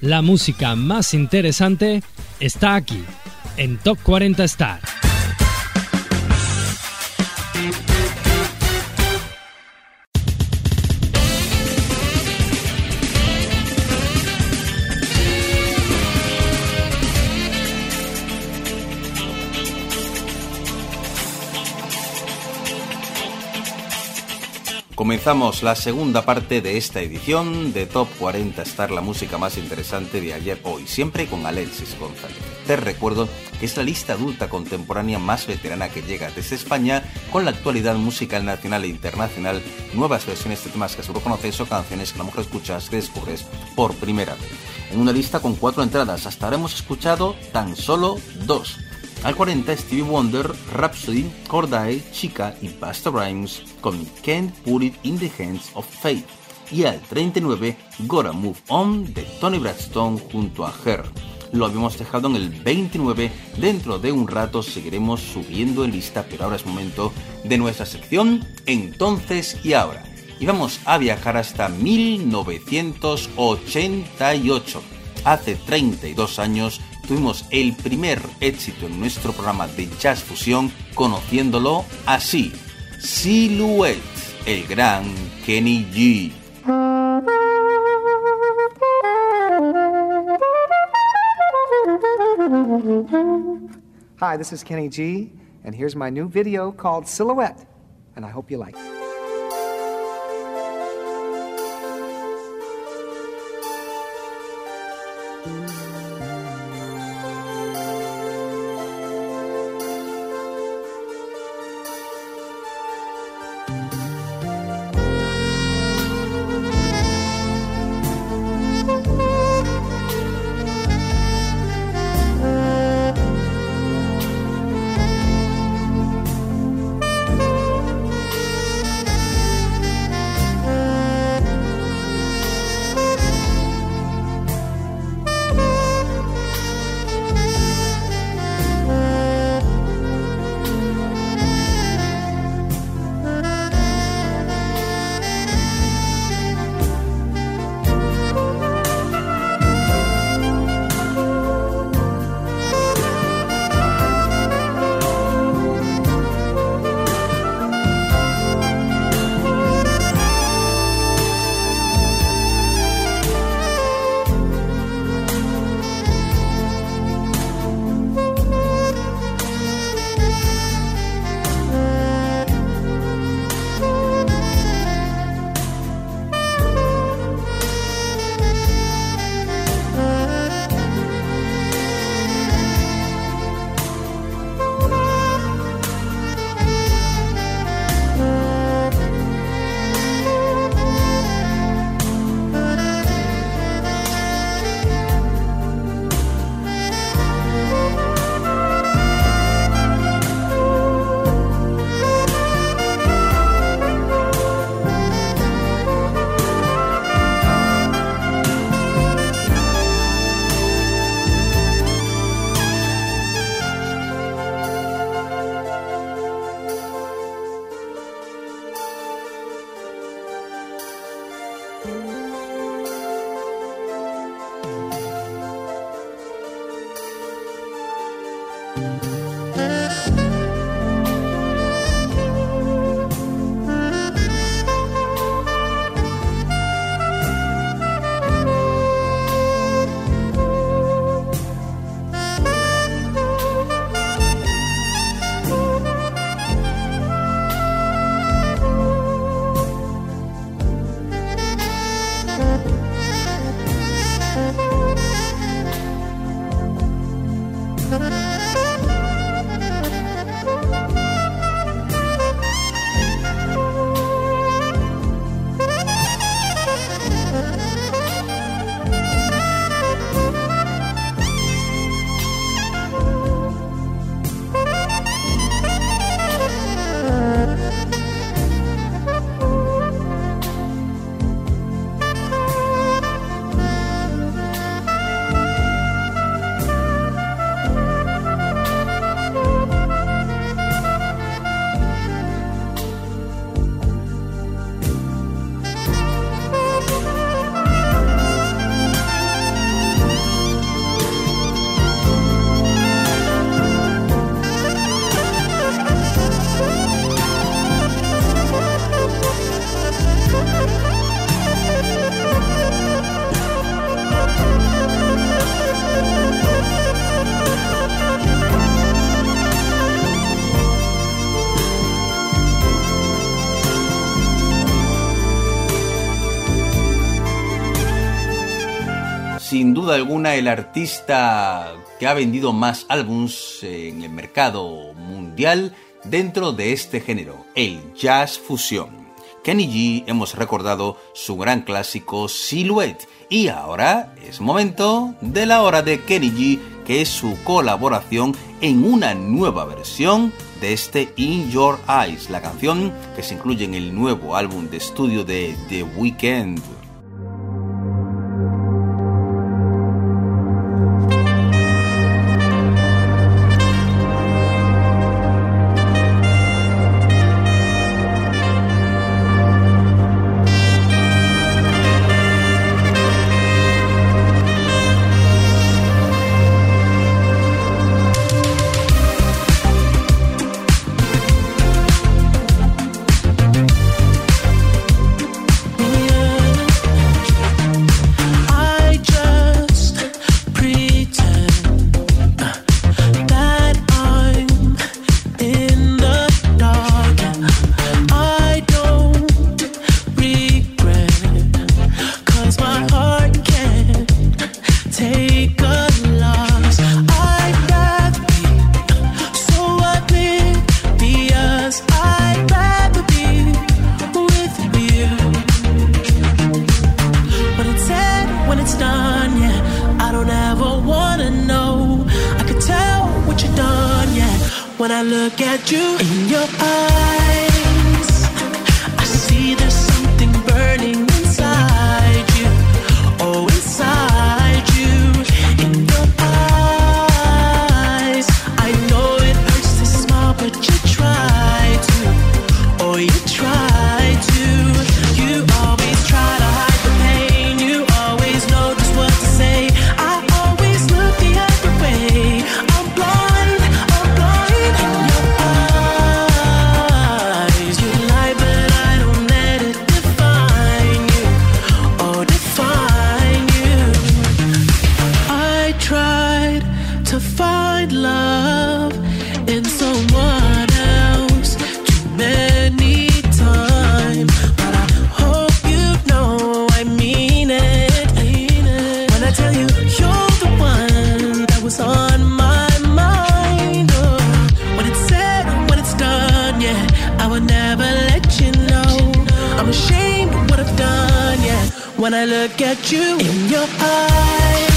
La música más interesante está aquí, en Top 40 Star. Comenzamos la segunda parte de esta edición de Top 40 Star, la música más interesante de ayer, hoy, siempre con Alexis González. Te recuerdo que es la lista adulta contemporánea más veterana que llega desde España con la actualidad musical nacional e internacional, nuevas versiones de temas que seguro conoces o canciones que a lo mejor escuchas que descubres por primera vez. En una lista con cuatro entradas, hasta ahora hemos escuchado tan solo dos. Al 40 Stevie Wonder, Rhapsody, Cordae, Chica y Busta Rhymes con Can't Put It in the Hands of Fate. Y al 39 Gotta Move On de Tony Braxton junto a Her. Lo habíamos dejado en el 29, dentro de un rato seguiremos subiendo en lista, pero ahora es momento de nuestra sección Entonces y ahora. Y vamos a viajar hasta 1988. Hace 32 años tuvimos el primer éxito en nuestro programa de jazz fusión conociéndolo así, Silhouette, el gran Kenny G. Hi, this is Kenny G, and here's my new video called Silhouette, and I hope you like it. Alguna el artista que ha vendido más álbums en el mercado mundial dentro de este género, el jazz fusión. Kenny G hemos recordado su gran clásico Silhouette y ahora es momento de la hora de Kenny G, que es su colaboración en una nueva versión de este In Your Eyes, la canción que se incluye en el nuevo álbum de estudio de The Weeknd. Look get you in your eyes.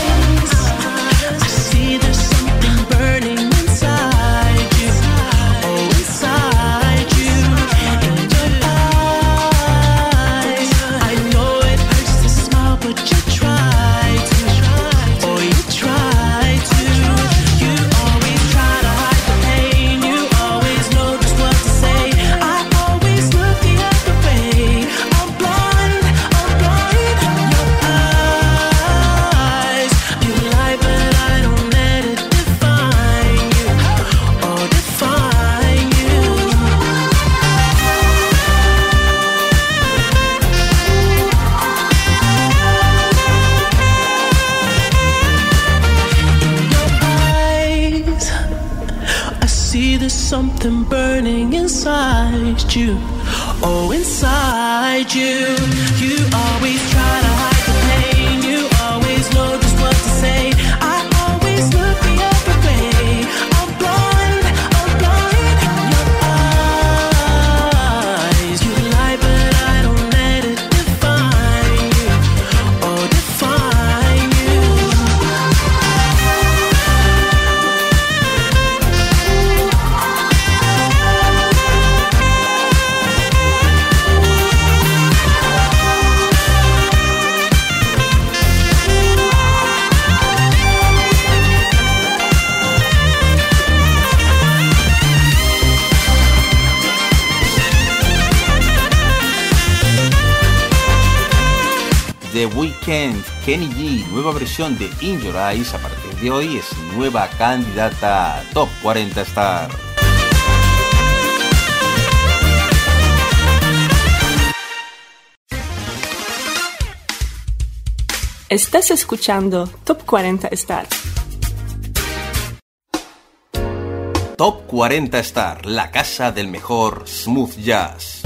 Kenny G, nueva versión de In Your Eyes, a partir de hoy es nueva candidata a Top 40 Star. Estás escuchando Top 40 Star. Top 40 Star, la casa del mejor smooth jazz.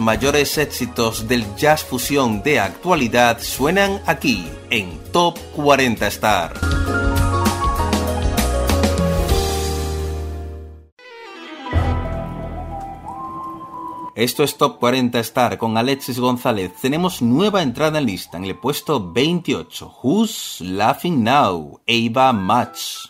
Mayores éxitos del jazz fusión de actualidad suenan aquí en Top 40 Star. Esto es Top 40 Star con Alexis González. Tenemos nueva entrada en lista en el puesto 28. Who's Laughing Now? Ava Match.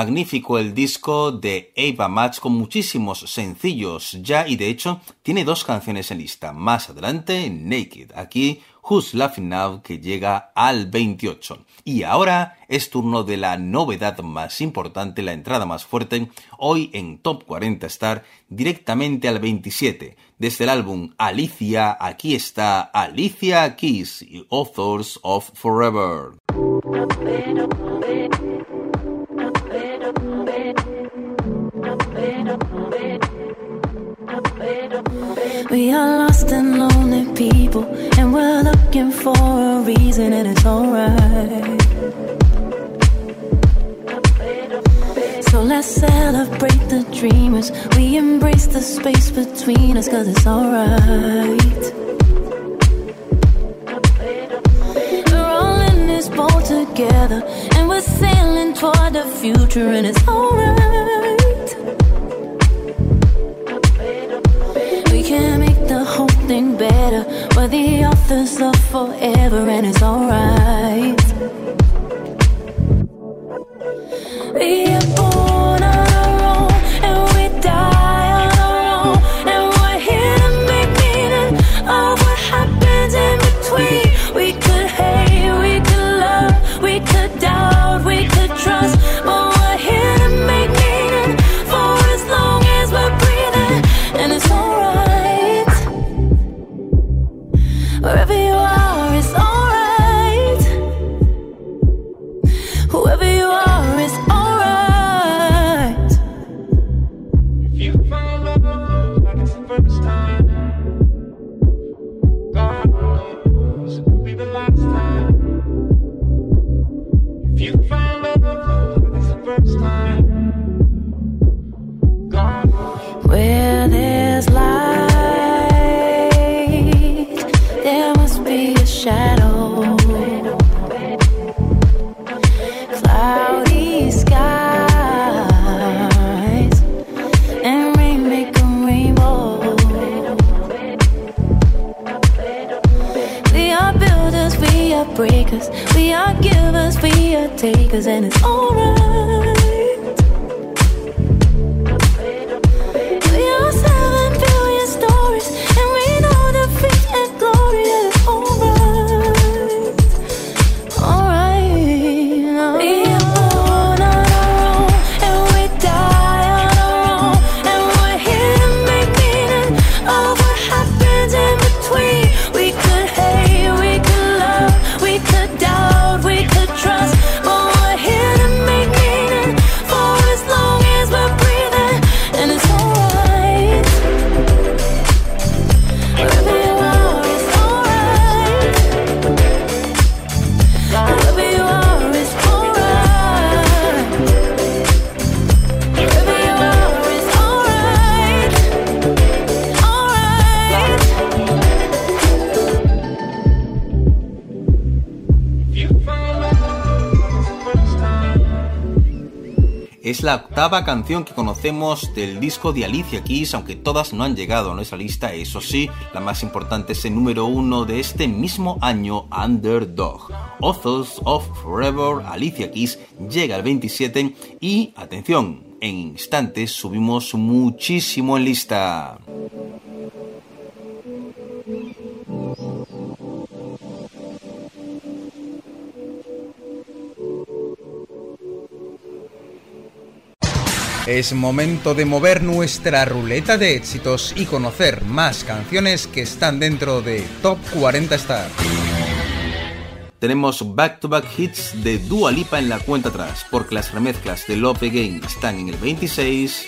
Magnífico el disco de Ava Match con muchísimos sencillos ya y de hecho tiene dos canciones en lista. Más adelante, Naked. Aquí, Who's Laughing Now que llega al 28. Y ahora es turno de la novedad más importante, la entrada más fuerte, hoy en Top 40 Star, directamente al 27. Desde el álbum Alicia, aquí está Alicia Keys y Authors of Forever. We are lost and lonely people, and we're looking for a reason, and it's alright. So let's celebrate the dreamers. We embrace the space between us, cause it's alright. We're all in this boat together, and we're sailing toward the future, and it's alright. The whole thing better. We're the authors of forever, and it's alright. We are born que conocemos del disco de Alicia Keys, aunque todas no han llegado a nuestra lista, eso sí, la más importante es el número uno de este mismo año, Underdog. Authors of Forever, Alicia Keys, llega al 27 y, atención, en instantes subimos muchísimo en lista. Es momento de mover nuestra ruleta de éxitos y conocer más canciones que están dentro de Top 40 Star. Tenemos back-to-back hits de Dua Lipa en la cuenta atrás, porque las remezclas de Love Again están en el 26,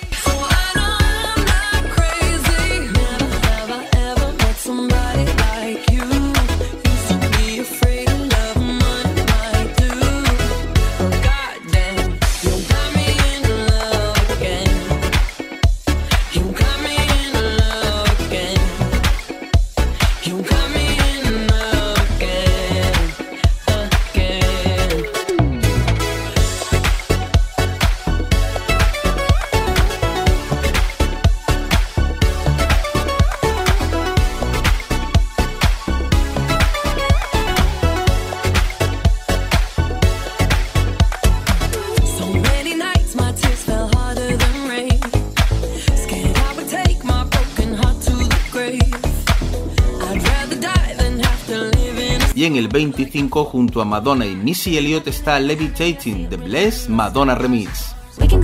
25 junto a Madonna y Missy Elliott está Levitating, The Bless Madonna Remix. We can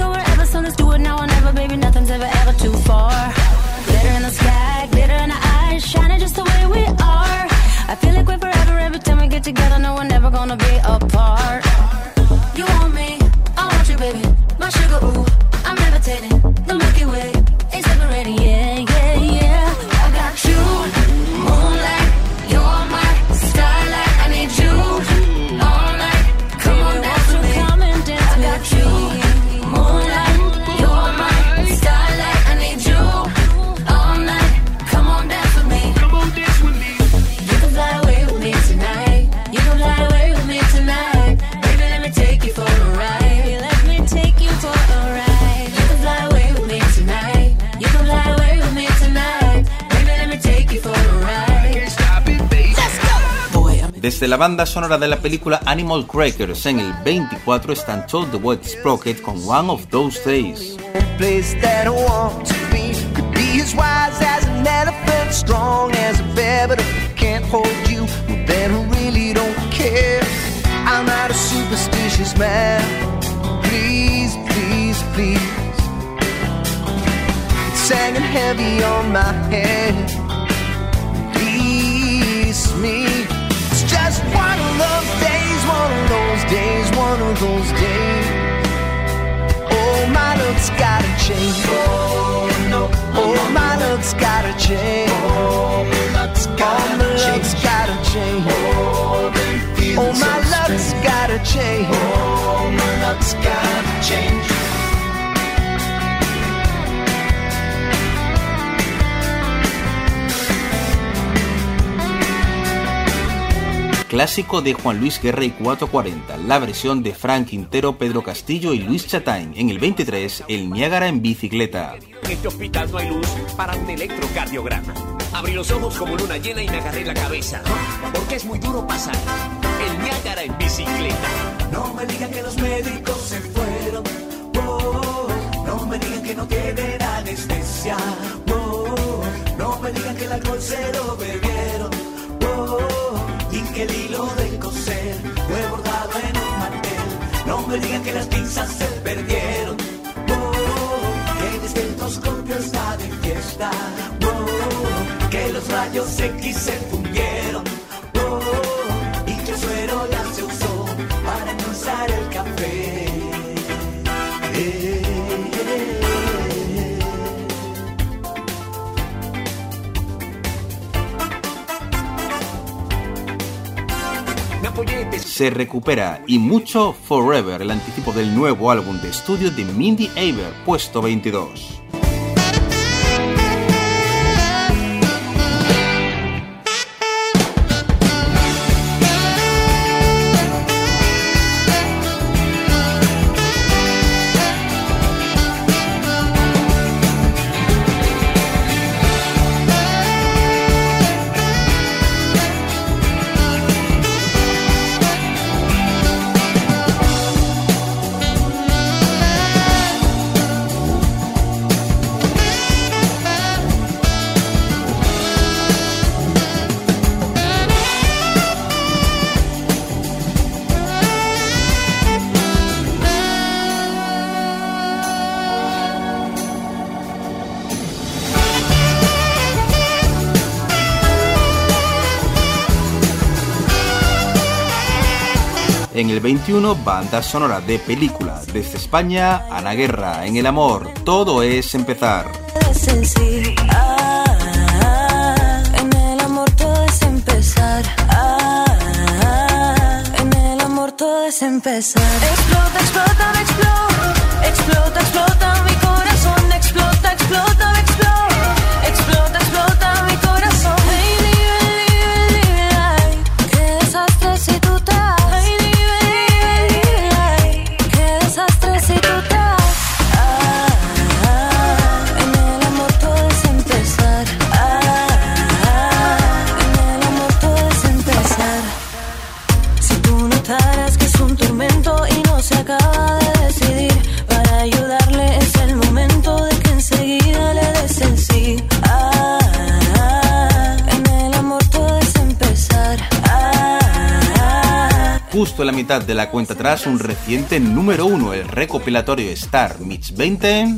Desde la banda sonora de la película Animal Crackers en el 24 están Toad the Wet Sprocket con One of Those Days. place that I want to be. Could be as wise as an elephant, strong as a bear, but if I can't hold you, well, then I really don't care. I'm not a superstitious man. Please, please, please. It's hanging heavy on my head. One of those days, one of those days, one of those days. Oh, my look's gotta change. Oh, my look's gotta change. Oh, my look's gotta change. Oh, my look's gotta change. Clásico de Juan Luis Guerra y 440, la versión de Frank Quintero, Pedro Castillo y Luis Chatain. En el 23, el Niágara en bicicleta. En este hospital no hay luz para un electrocardiograma. Abrí los ojos como luna llena y me agarré la cabeza. Porque es muy duro pasar el Niágara en bicicleta. No me digan que los médicos se fueron. Oh, no me digan que no tienen anestesia. Oh, no me digan que el alcohol se lo bebieron. Oh, el hilo de coser fue bordado en un mantel. No me digan que las pinzas se perdieron. Oh, que el estetoscopio está de fiesta. Oh, que los rayos X se. Se recupera y mucho Forever, el anticipo del nuevo álbum de estudio de Mindy Aver, puesto 22. En el 21, banda sonora de película. Desde España, Ana Guerra, en el amor, todo es empezar. Ah, en el amor todo es empezar. Ah, en el amor todo es empezar. Explota, explota, explota. Explota, explota mi corazón. Explota, explota. Explota, de la cuenta atrás, un reciente número uno, el recopilatorio Star Mix 20.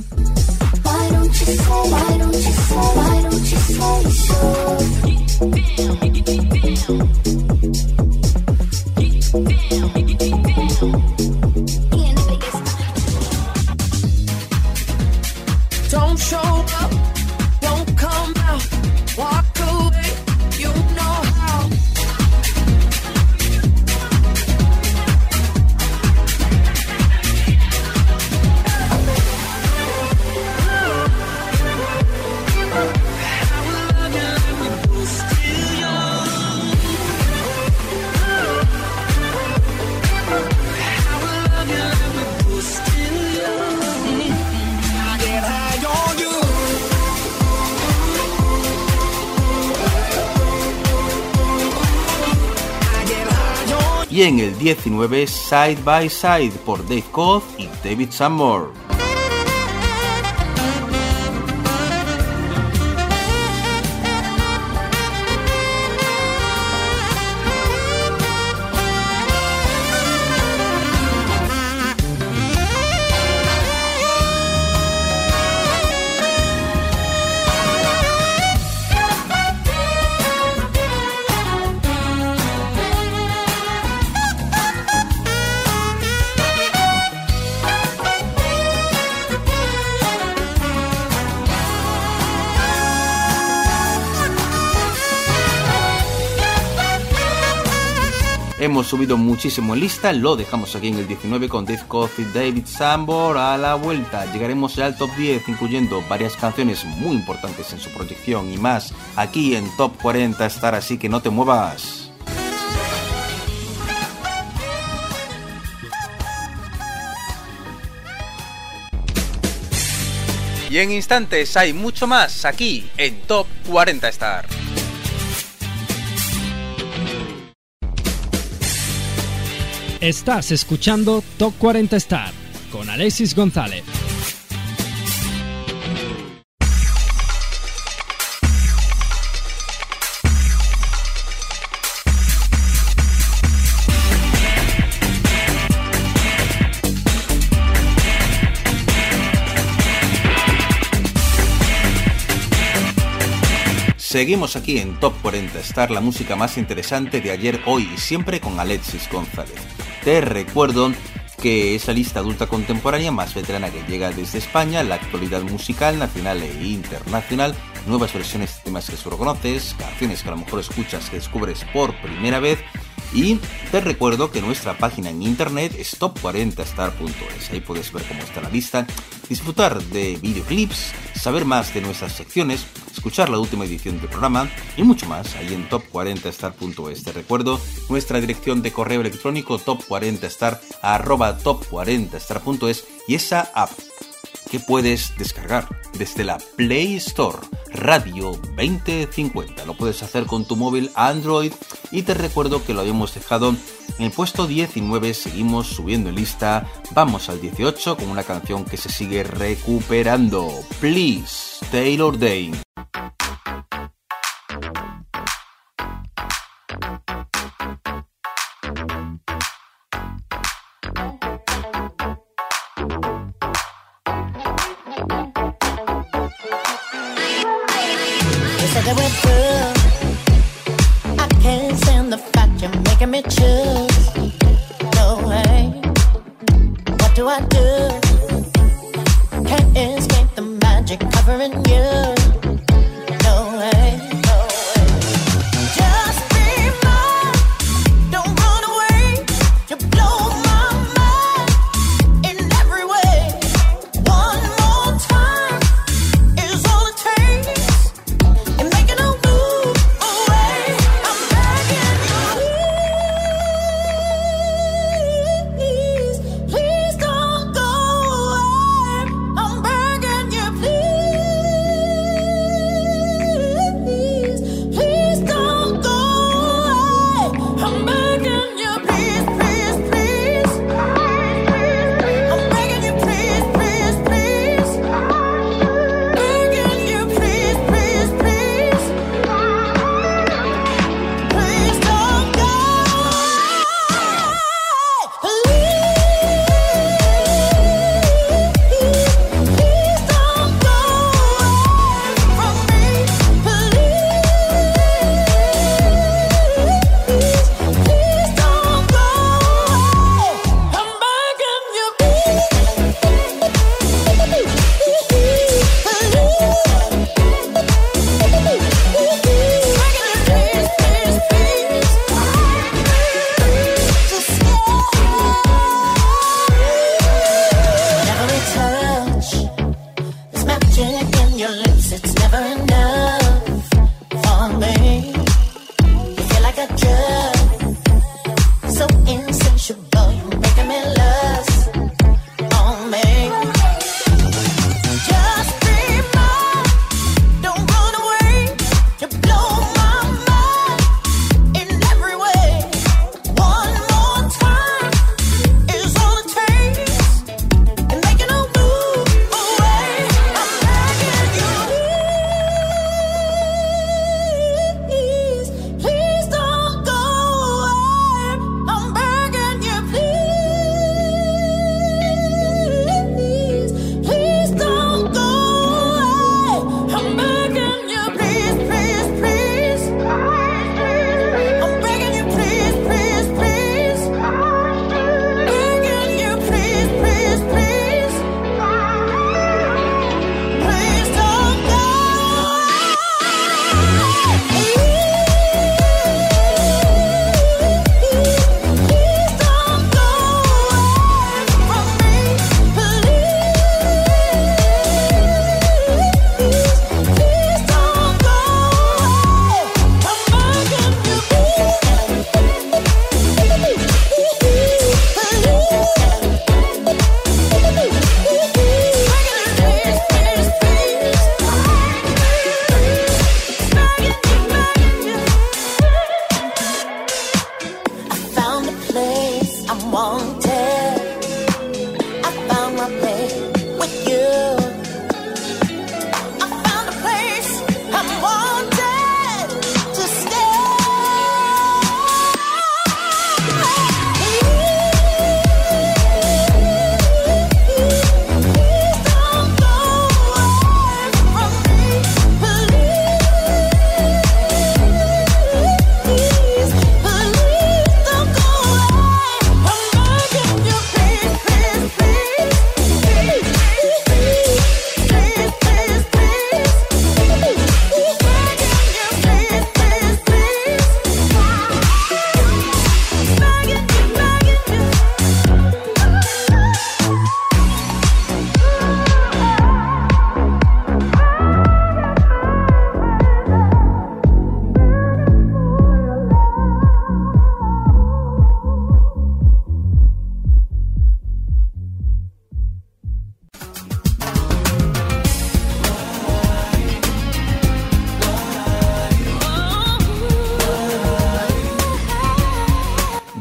19, Side by Side por Dave Koz y David Seymour. Subido muchísimo en lista, lo dejamos aquí en el 19 con Dave Koz y David Sambor. A la vuelta llegaremos al top 10, incluyendo varias canciones muy importantes en su proyección y más aquí en Top 40 estar así que no te muevas. Y en instantes hay mucho más aquí en Top 40 Star. Estás escuchando Top 40 Star con Alexis González. Seguimos aquí en Top 40 Star, la música más interesante de ayer, hoy y siempre con Alexis González. Te recuerdo que es la lista adulta contemporánea más veterana que llega desde España, la actualidad musical nacional e internacional, nuevas versiones de temas que solo conoces, canciones que a lo mejor escuchas que descubres por primera vez y te recuerdo que nuestra página en internet es top40star.es. Ahí puedes ver cómo está la lista, disfrutar de videoclips, saber más de nuestras secciones, escuchar la última edición del programa y mucho más ahí en top40star.es. Te recuerdo nuestra dirección de correo electrónico top40star top40star.es y esa app que puedes descargar desde la Play Store Radio 2050. Lo puedes hacer con tu móvil Android y te recuerdo que lo habíamos dejado en el puesto 19, seguimos subiendo en lista, vamos al 18 con una canción que se sigue recuperando. Please, Taylor Dane. That we're through. I can't stand the fact you're making me choose. No way. What do I do? Can't escape the magic covering you.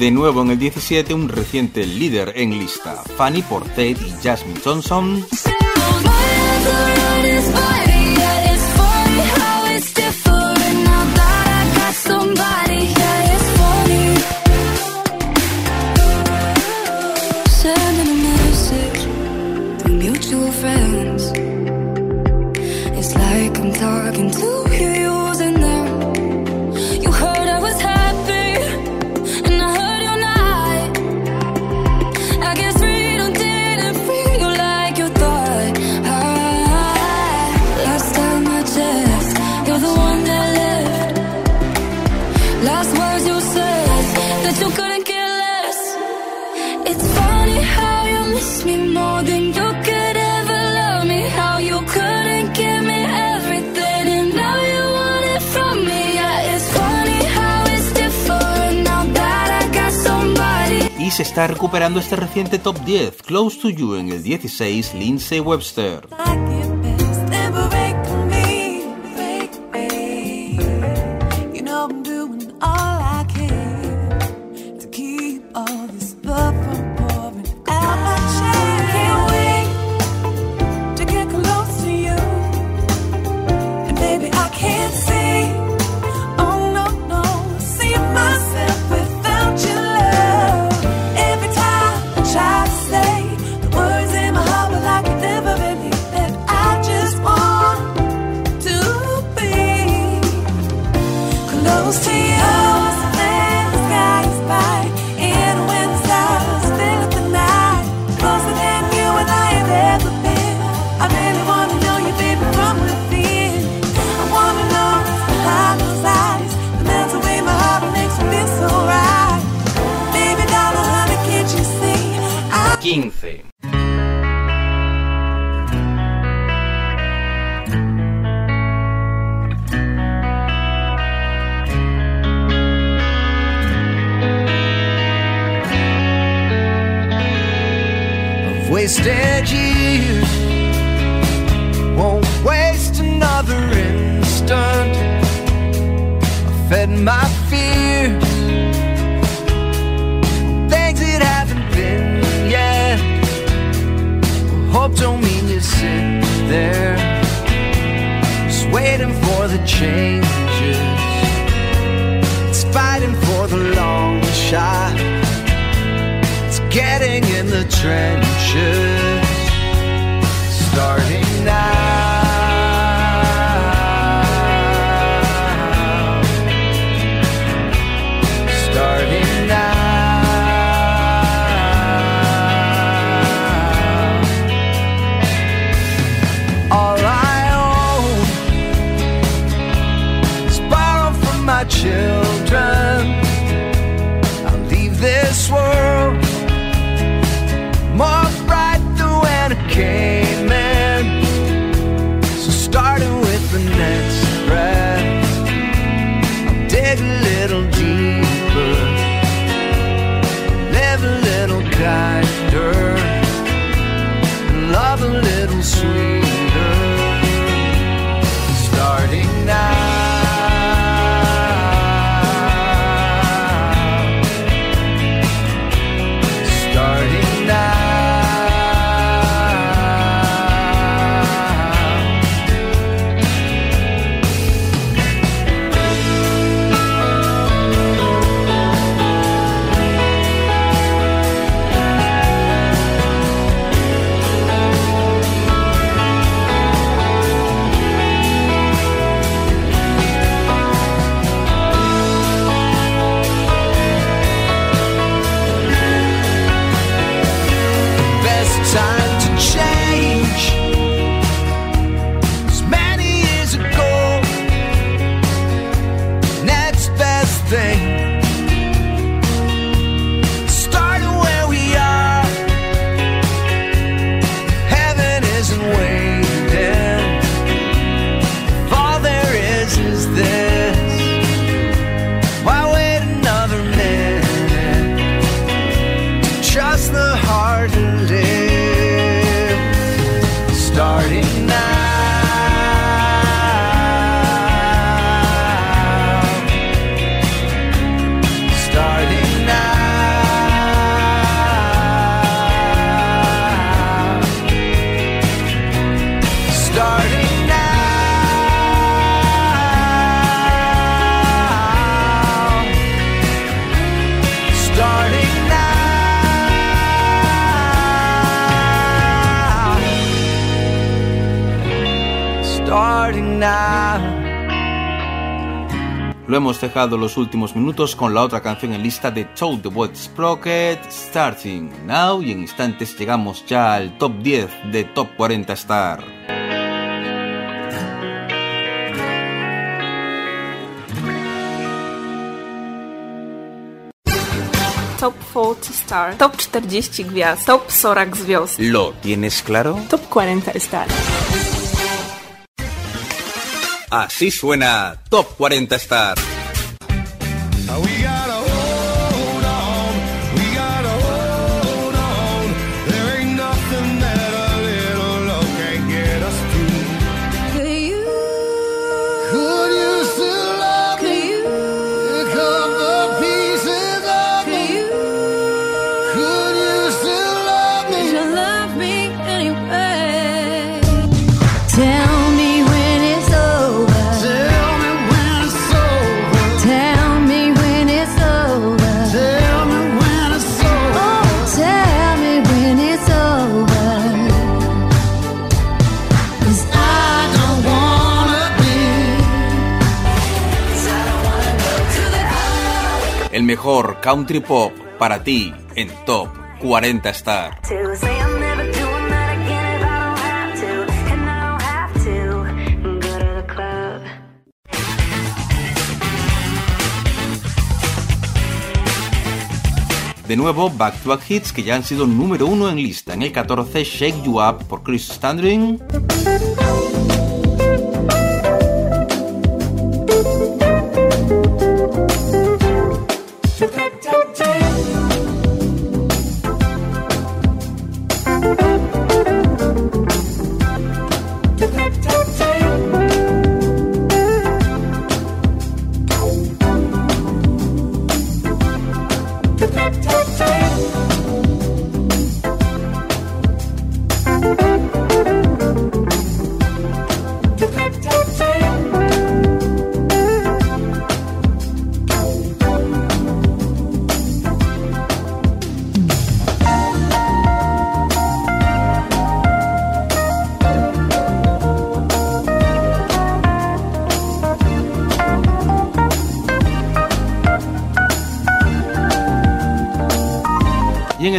De nuevo en el 17, un reciente líder en lista, Fanny Portet y Jasmine Johnson. está recuperando este reciente top 10, Close to You en el 16, Lindsay Webster. see us. wasted years. Won't waste another instant. I fed my fears. Things that haven't been yet. Hope don't mean you sit there. Just waiting for the changes. It's fighting for the long shot getting in the trenches, starting now. dejado los últimos minutos con la otra canción en lista de Toad the Wet Sprocket, Starting Now, y en instantes llegamos ya al top 10 de Top 40 Star. Top 40 Star, Top 40 Gwiazd, Top 40 Gwiazd. ¿Lo tienes claro? Top 40 Star. Así suena Top 40 Star. mejor country pop para ti en Top 40 Star. De nuevo, Back to Back Hits que ya han sido número uno en lista. En el 14, Shake You Up por Chris Standring.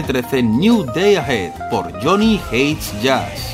2013 New Day Ahead por Johnny Hates Jazz.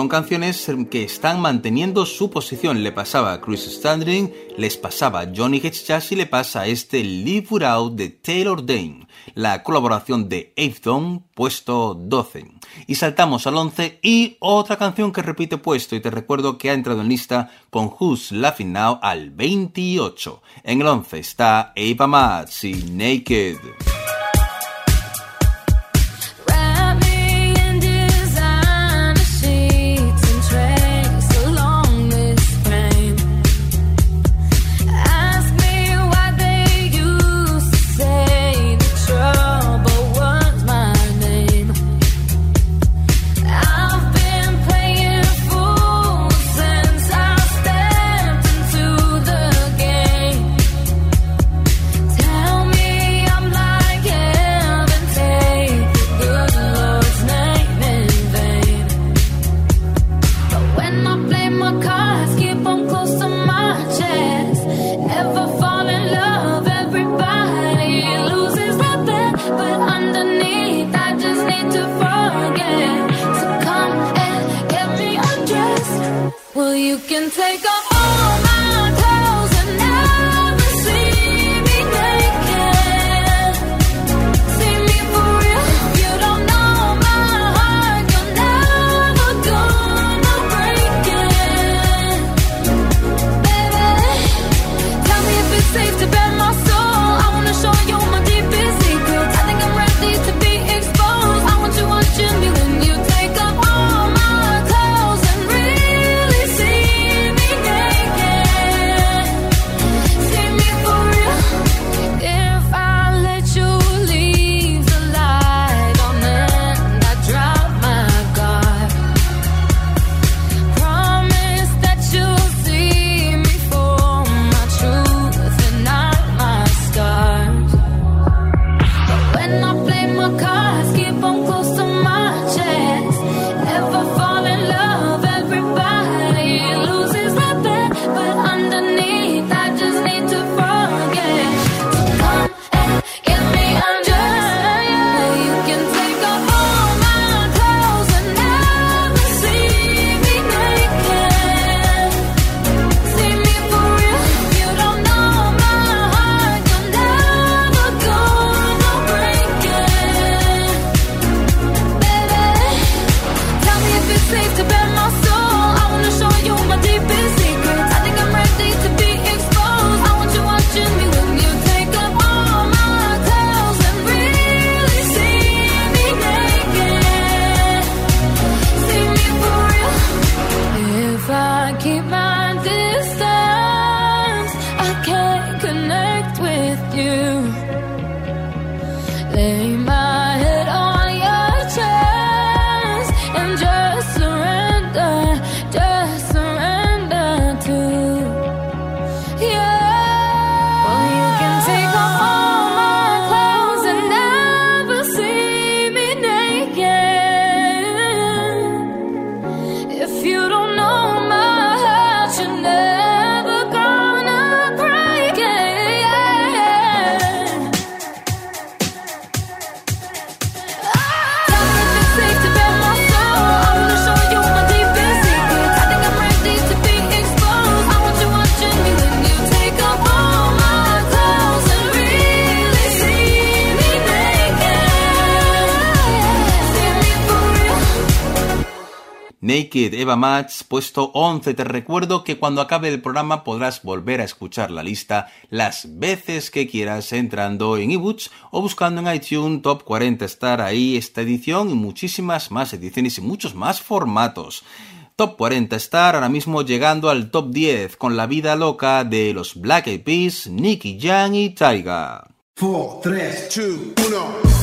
con canciones que están manteniendo su posición. Le pasaba Chris Standring, les pasaba Johnny Hedges y le pasa a este Live Out de Taylor Dane, la colaboración de Avedon, puesto 12. Y saltamos al 11 y otra canción que repite puesto y te recuerdo que ha entrado en lista con Who's Laughing Now al 28. En el 11 está Ava Mads y Naked. Eva Max, puesto 11. Te recuerdo que cuando acabe el programa podrás volver a escuchar la lista las veces que quieras entrando en ebooks o buscando en iTunes Top 40 Star. ahí esta edición y muchísimas más ediciones y muchos más formatos. Top 40 Star, ahora mismo llegando al top 10 con la vida loca de los Black Eyed Peas, Nicky Young y Taiga. 4, 3, 2, 1.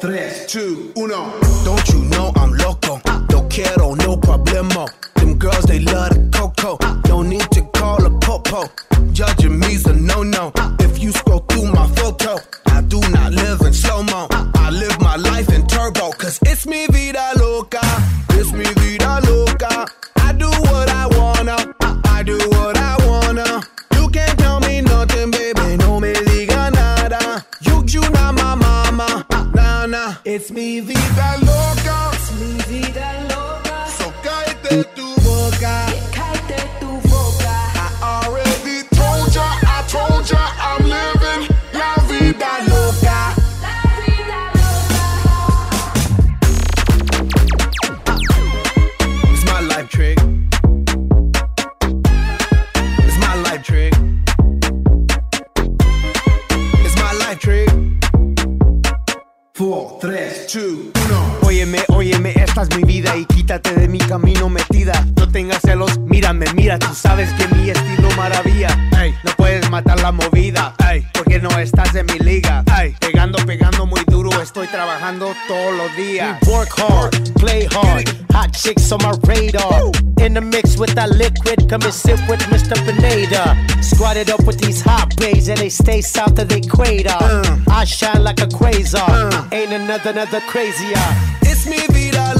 3, 2, uno. Don't you know I'm loco? Don't care, no problemo. Them girls, they love the coco. Don't need to call a popo. Judging me's a no no. If you scroll through my photo, I do not live in slow mo. I live my life in turbo, cause it's me vida loca. It's me vida loca. I do what I wanna. I do what I It's me, vida loca. Óyeme, óyeme, esta es mi vida y quítate de mi camino metida. No tengas celos, mírame, mira, tú sabes que mi estilo maravilla. Ey, no puedes matar la movida, porque no estás en mi liga. Pegando, pegando estoy trabajando todos los días. Work hard, play hard. Hot chicks on my radar. In the mix with that liquid, come and sit with Mr. Pineda. Squatted up with these hot bays and they stay south of the equator. Uh. I shine like a quasar. Uh. Ain't another, another crazier. It's me, vida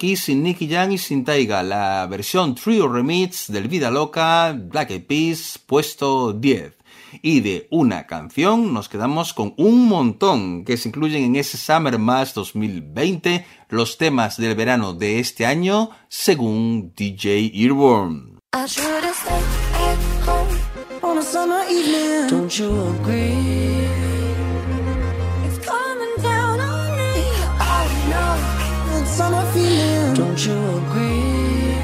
aquí sin Nicky Jam y sin Taiga, la versión Trio Remix del Vida Loca, Black Eyed Peas, puesto 10. Y de una canción nos quedamos con un montón que se incluyen en ese Summer Mass 2020, los temas del verano de este año, según DJ Earworm. I Don't you agree?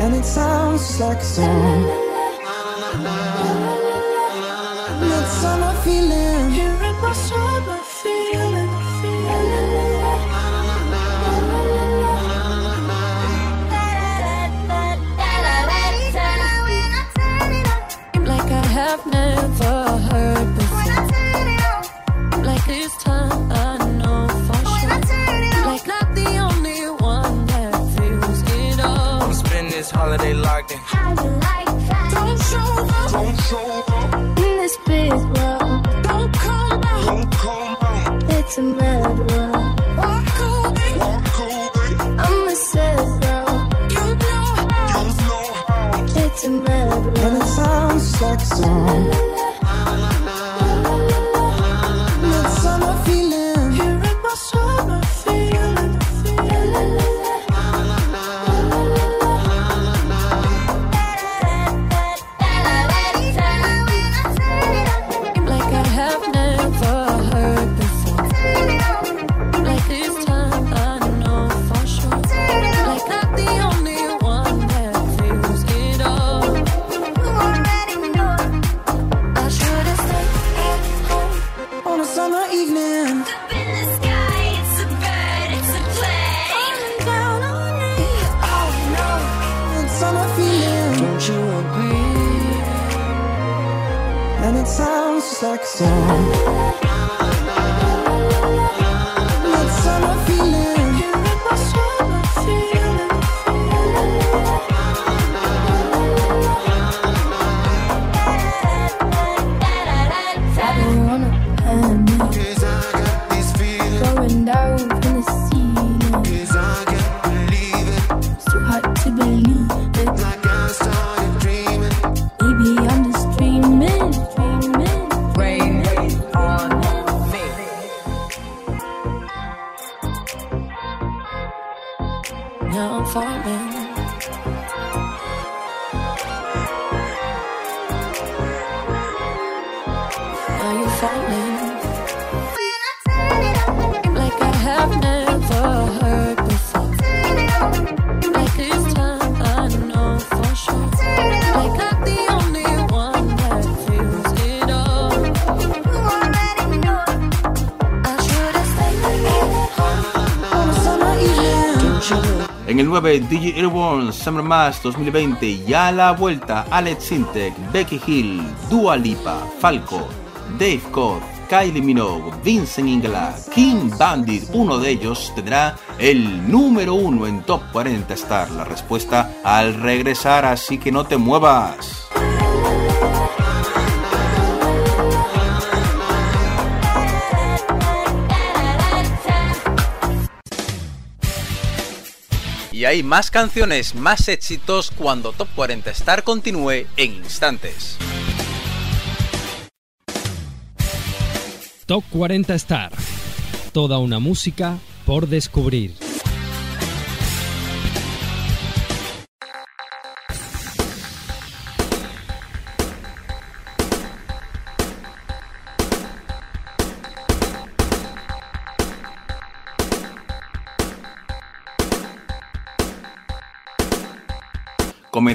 And it sounds like a song. That summer feeling. Here in my summer feeling. Like I have never heard before. Like this time I this holiday locked in. Don't show up. Don't show up. In this big world. Don't come out. Don't come out. It's a mad world. Walk away. Walk away. I'm a sad girl. You know how. You know how. It's a mad world. And it sounds like a on a summer evening. Falling down on me. Oh no, that summer feeling. Don't you agree? And it sounds like a song. 9, DJ Airborne Summer Mass 2020 y a la vuelta Alex Sintek, Becky Hill, Dua Lipa, Falco, Dave Codd, Kylie Minogue, Vincent Ingela, King Bandit, uno de ellos tendrá el número uno en Top 40 Star. La respuesta al regresar, así que no te muevas. Y hay más canciones, más éxitos cuando Top 40 Star continúe en instantes. Top 40 Star. Toda una música por descubrir.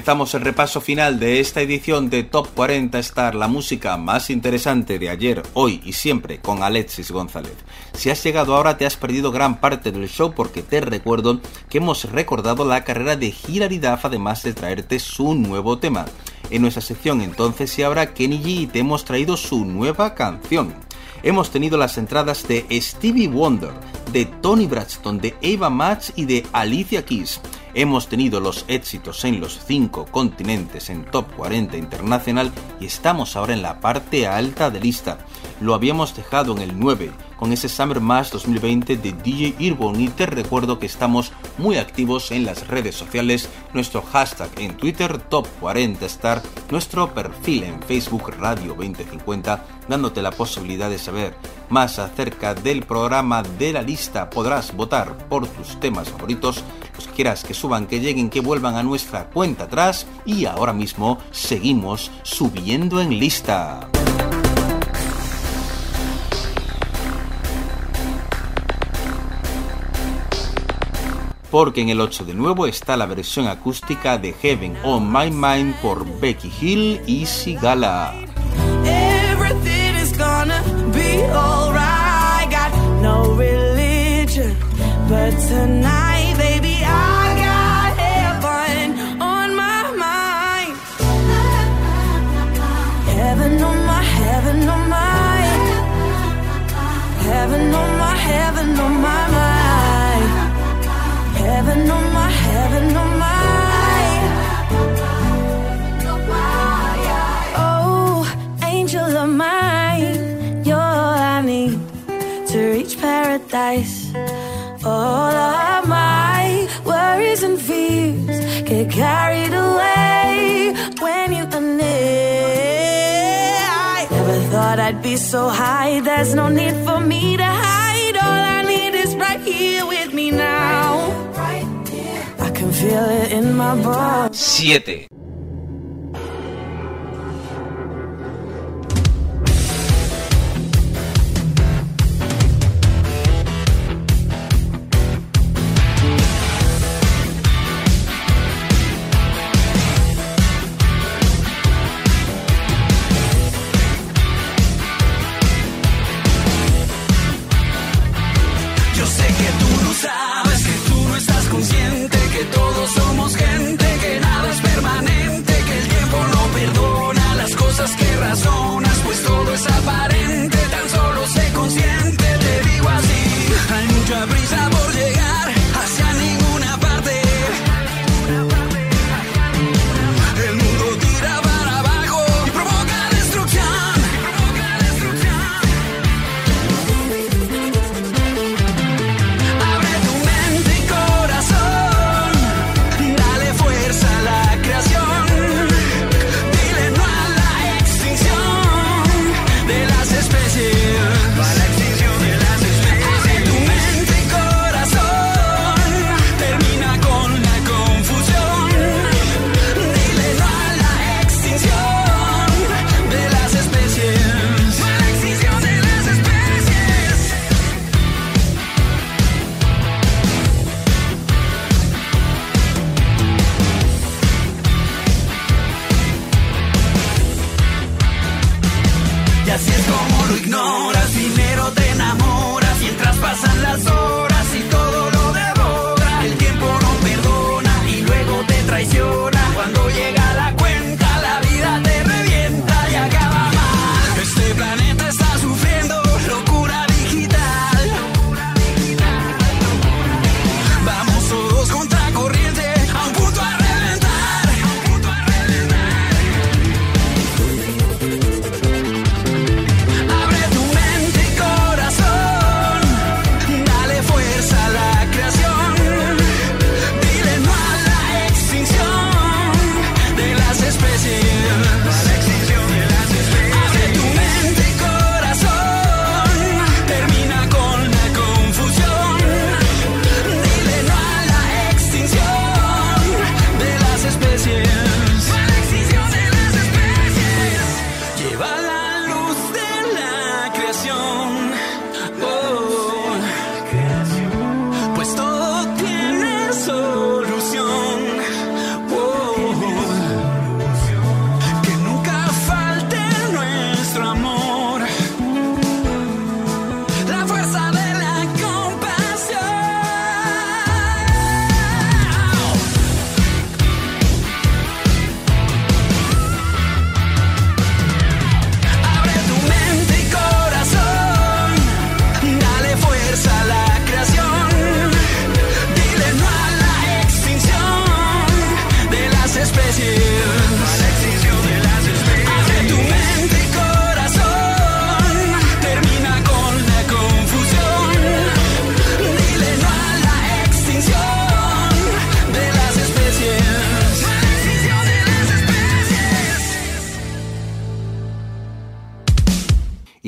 Comenzamos el repaso final de esta edición de Top 40 Star, la música más interesante de ayer, hoy y siempre con Alexis González. Si has llegado ahora te has perdido gran parte del show porque te recuerdo que hemos recordado la carrera de Hilary Duff además de traerte su nuevo tema. En nuestra sección entonces y ahora Kenny G y te hemos traído su nueva canción. Hemos tenido las entradas de Stevie Wonder, de Tony Braxton, de Ava Max y de Alicia Keys. Hemos tenido los éxitos en los cinco continentes en Top 40 Internacional y estamos ahora en la parte alta de lista. Lo habíamos dejado en el 9 con ese Summer Mass 2020 de DJ Irborn y te recuerdo que estamos muy activos en las redes sociales, nuestro hashtag en Twitter Top 40 Star, nuestro perfil en Facebook Radio 2050, dándote la posibilidad de saber más acerca del programa de la lista. Podrás votar por tus temas favoritos, los quieras que suban, que lleguen, que vuelvan a nuestra cuenta atrás y ahora mismo seguimos subiendo en lista. Porque en el 8 de nuevo está la versión acústica de Heaven on My Mind por Becky Hill y Sigala. Paradise. All of my worries and fears get carried away when you are near. I never thought I'd be so high. There's no need for me to hide. All I need is right here with me now. Right here, I can feel it in my bones. 7.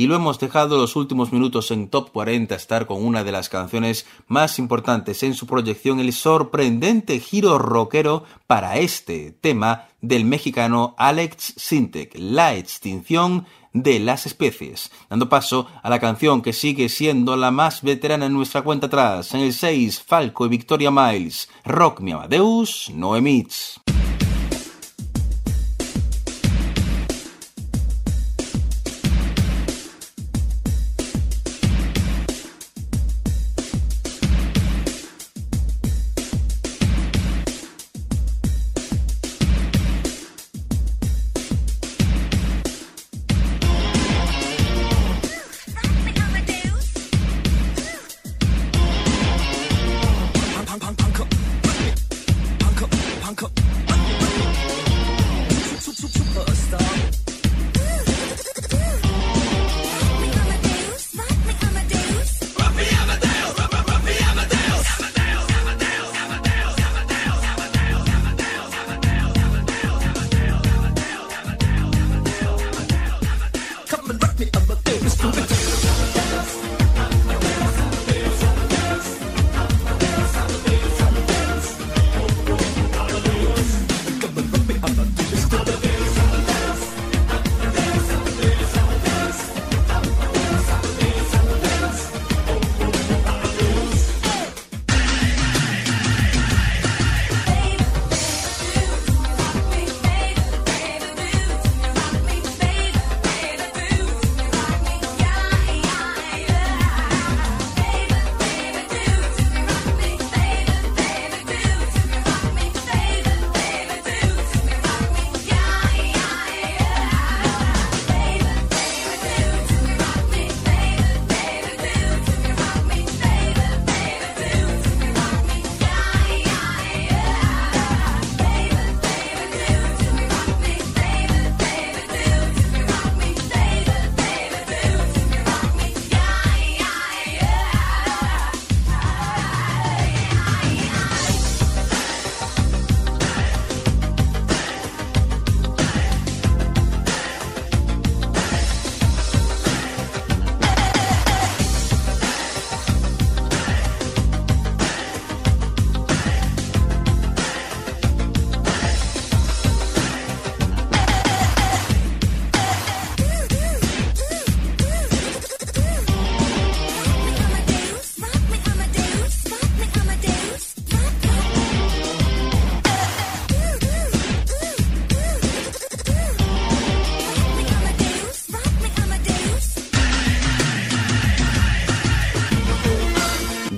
Lo hemos dejado los últimos minutos en Top 40 estar con una de las canciones más importantes en su proyección, el sorprendente giro rockero para este tema del mexicano Alex Sintek, La extinción de las especies, dando paso a la canción que sigue siendo la más veterana en nuestra cuenta atrás, en el 6, Falco y Victoria Miles, Rock Mi Amadeus, No Emits.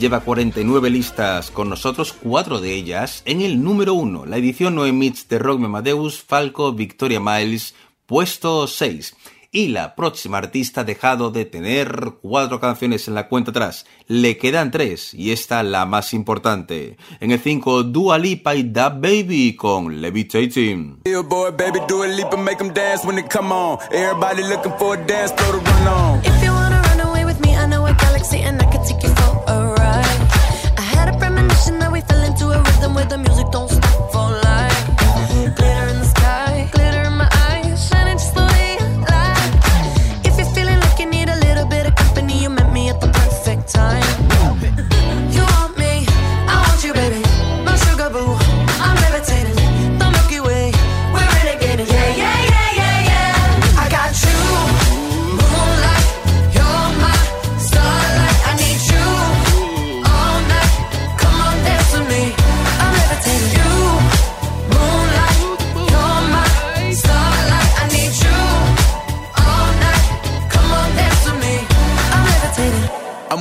Lleva 49 listas con nosotros, cuatro de ellas en el número 1. La edición no emits de Rock Me Amadeus, Falco, Victoria Miles, puesto 6. Y la próxima artista ha dejado de tener cuatro canciones en la cuenta atrás. Le quedan tres y esta la más importante. En el 5, Dua Lipa y Da Baby con Levitating. And I take you to a rhythm with the music don't stop.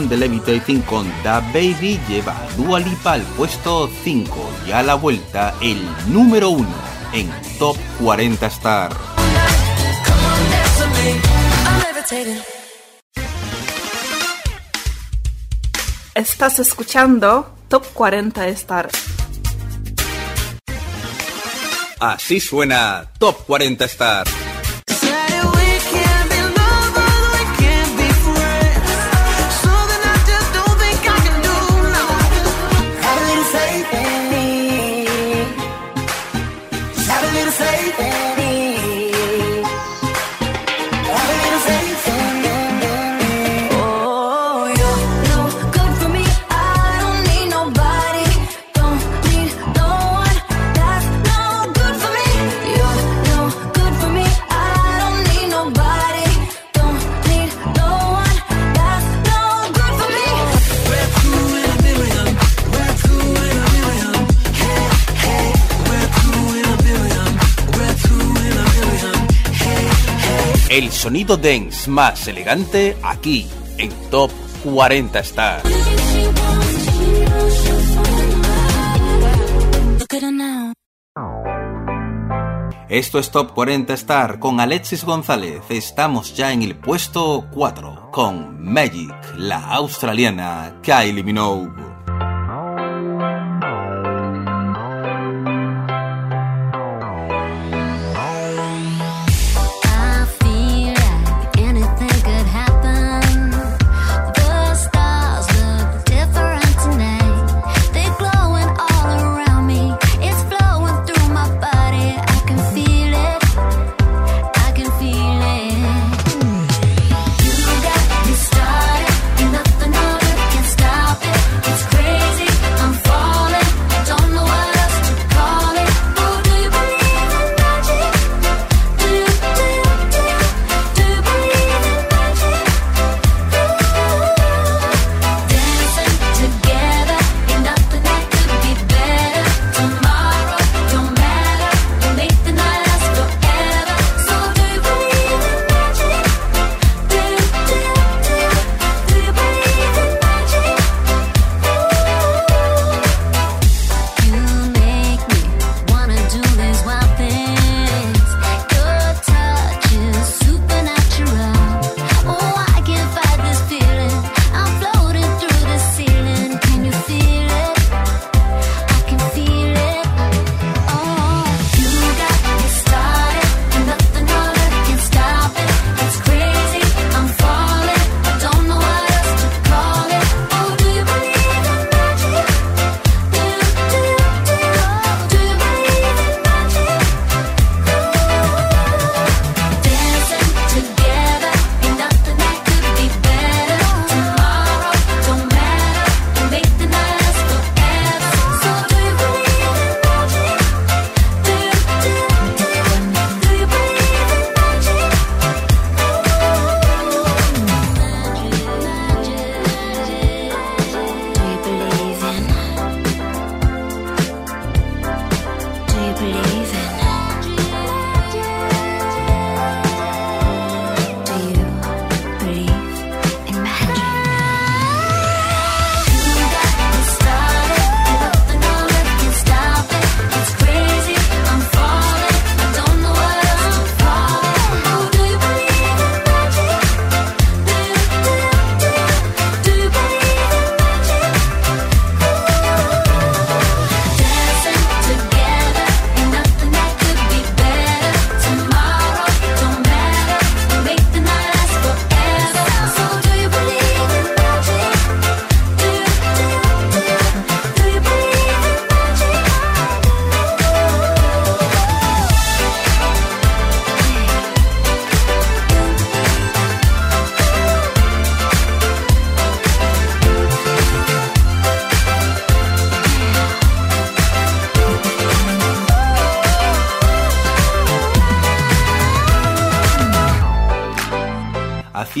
canción de Levitating con Da Baby lleva a Dua Lipa al puesto 5 y a la vuelta el número 1 en Top 40 Star. Estás escuchando Top 40 Star. Así suena Top 40 Star. dance más elegante aquí en Top 40 Star. Esto es Top 40 Star con Alexis González. Estamos ya en el puesto 4 con Magic, la australiana Kylie Minogue.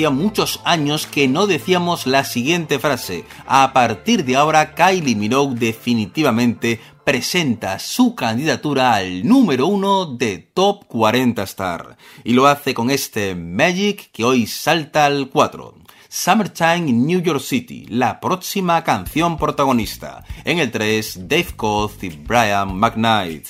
Hacía muchos años que no decíamos la siguiente frase. A partir de ahora, Kylie Minogue definitivamente presenta su candidatura al número uno de Top 40 Star. Y lo hace con este Magic que hoy salta al 4. Summertime in New York City, la próxima canción protagonista. En el 3, Dave Koz y Brian McKnight.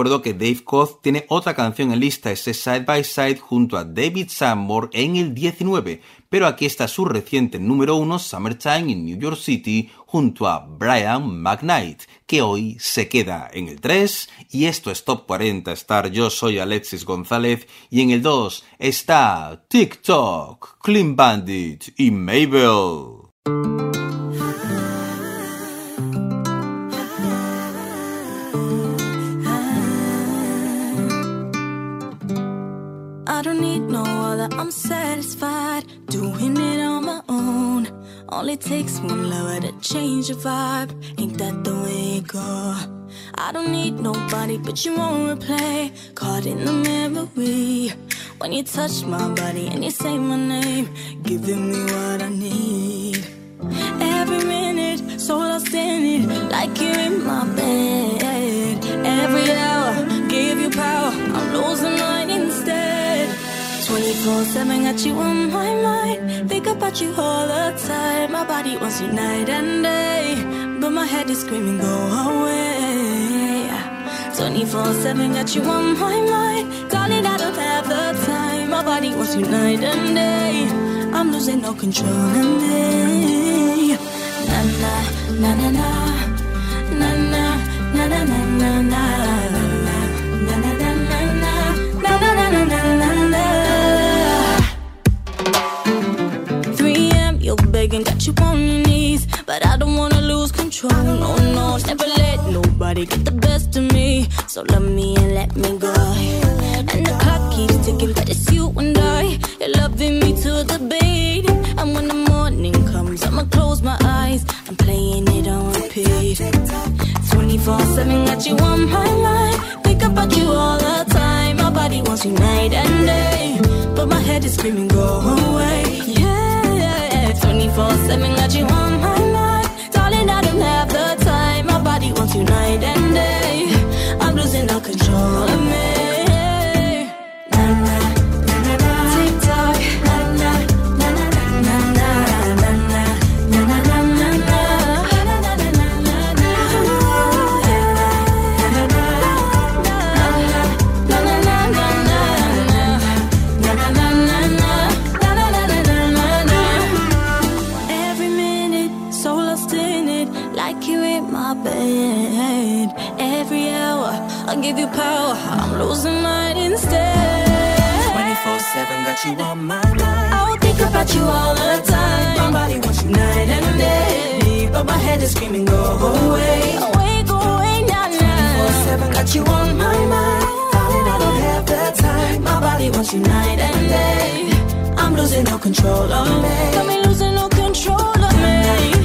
Recuerdo que Dave Koz tiene otra canción en lista, ese Side by Side junto a David Sanborn en el 19, pero aquí está su reciente número 1, Summertime in New York City, junto a Brian McKnight, que hoy se queda en el 3, y esto es Top 40 Star, yo soy Alexis González, y en el 2 está TikTok, Clean Bandit y Mabel. I'm satisfied doing it on my own. Only takes one lover to change your vibe. Ain't that the way it go? I don't need nobody, but you won't replay. Caught in the memory when you touch my body and you say my name, giving me what I need. Every minute, so lost in it, like you're in my bed. Every hour, give you power, I'm losing mine instead. 24 7 got you on my mind. Think about you all the time. My body wants you night and day. But my head is screaming, go away. 24 7 got you on my mind. Darling, I don't have the time. My body wants you night and day. I'm losing all control of me. Na na na na na. Na na na na, na na begging, got you on your knees. But I don't wanna lose control. No, no, never let nobody get the best of me. So love me and let me go. And the clock keeps ticking, but it's you and I. You're loving me to the beat. And when the morning comes, I'ma close my eyes. I'm playing it on repeat. 24 7, got you on my mind. Think about you all the time. My body wants you night and day. But my head is screaming, go away. Yeah, 24 7 got you on my mind. Darling, I don't have the time. My body wants you night and day. 7 got you on my mind. I will think about you all the time. My body wants you night and day. But my head is screaming, go away. Away, go away, now, 24 now. 7 got you on my mind. Darling, I don't have the time. My body wants you night and day. I'm losing all control of me. Got me losing all control of me.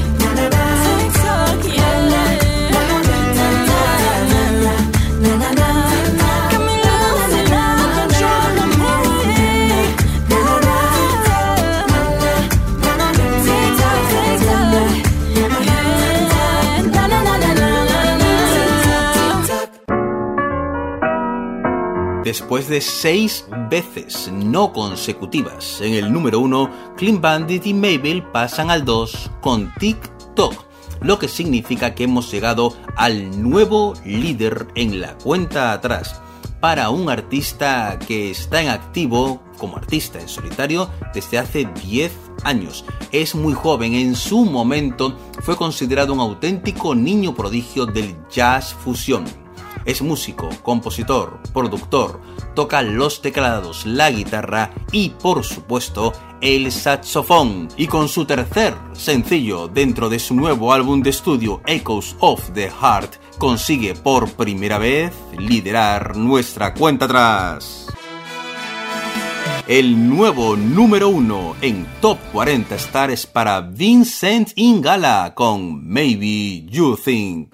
Después de seis veces no consecutivas en el número 1, Clean Bandit y Mabel pasan al 2 con TikTok, lo que significa que hemos llegado al nuevo líder en la cuenta atrás para un artista que está en activo como artista en solitario desde hace 10 años. Es muy joven, en su momento fue considerado un auténtico niño prodigio del jazz fusión. Es músico, compositor, productor, toca los teclados, la guitarra y por supuesto el saxofón. Y con su tercer sencillo dentro de su nuevo álbum de estudio Echoes of the Heart, consigue por primera vez liderar nuestra cuenta atrás. El nuevo número uno en Top 40 Stars para Vincent Ingala con Maybe You Think.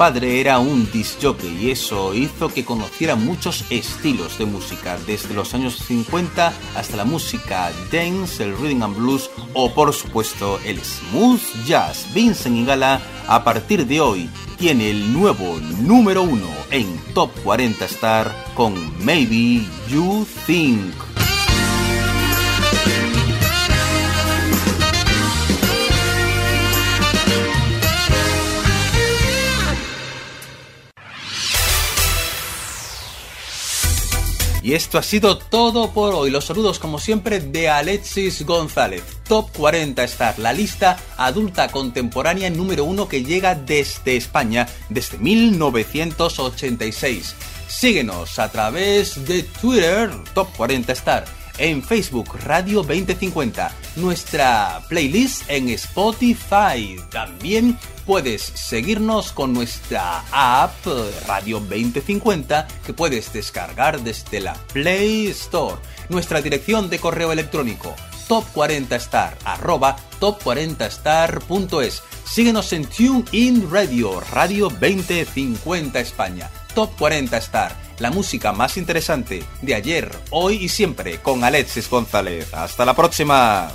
Padre era un disc jockey y eso hizo que conociera muchos estilos de música, desde los años 50 hasta la música dance, el rhythm and blues o por supuesto el smooth jazz. Vincent Ingala a partir de hoy tiene el nuevo número uno en Top 40 Star con Maybe You Think. Y esto ha sido todo por hoy. Los saludos como siempre de Alexis González. Top 40 Star, la lista adulta contemporánea número uno que llega desde España desde 1986. Síguenos a través de Twitter, Top 40 Star, en Facebook Radio 2050, nuestra playlist en Spotify. También puedes seguirnos con nuestra app Radio 2050 que puedes descargar desde la Play Store. Nuestra dirección de correo electrónico top40star arroba top40star.es. Síguenos en TuneIn Radio, Radio 2050 España. Top 40 Star, la música más interesante de ayer, hoy y siempre con Alexis González. Hasta la próxima.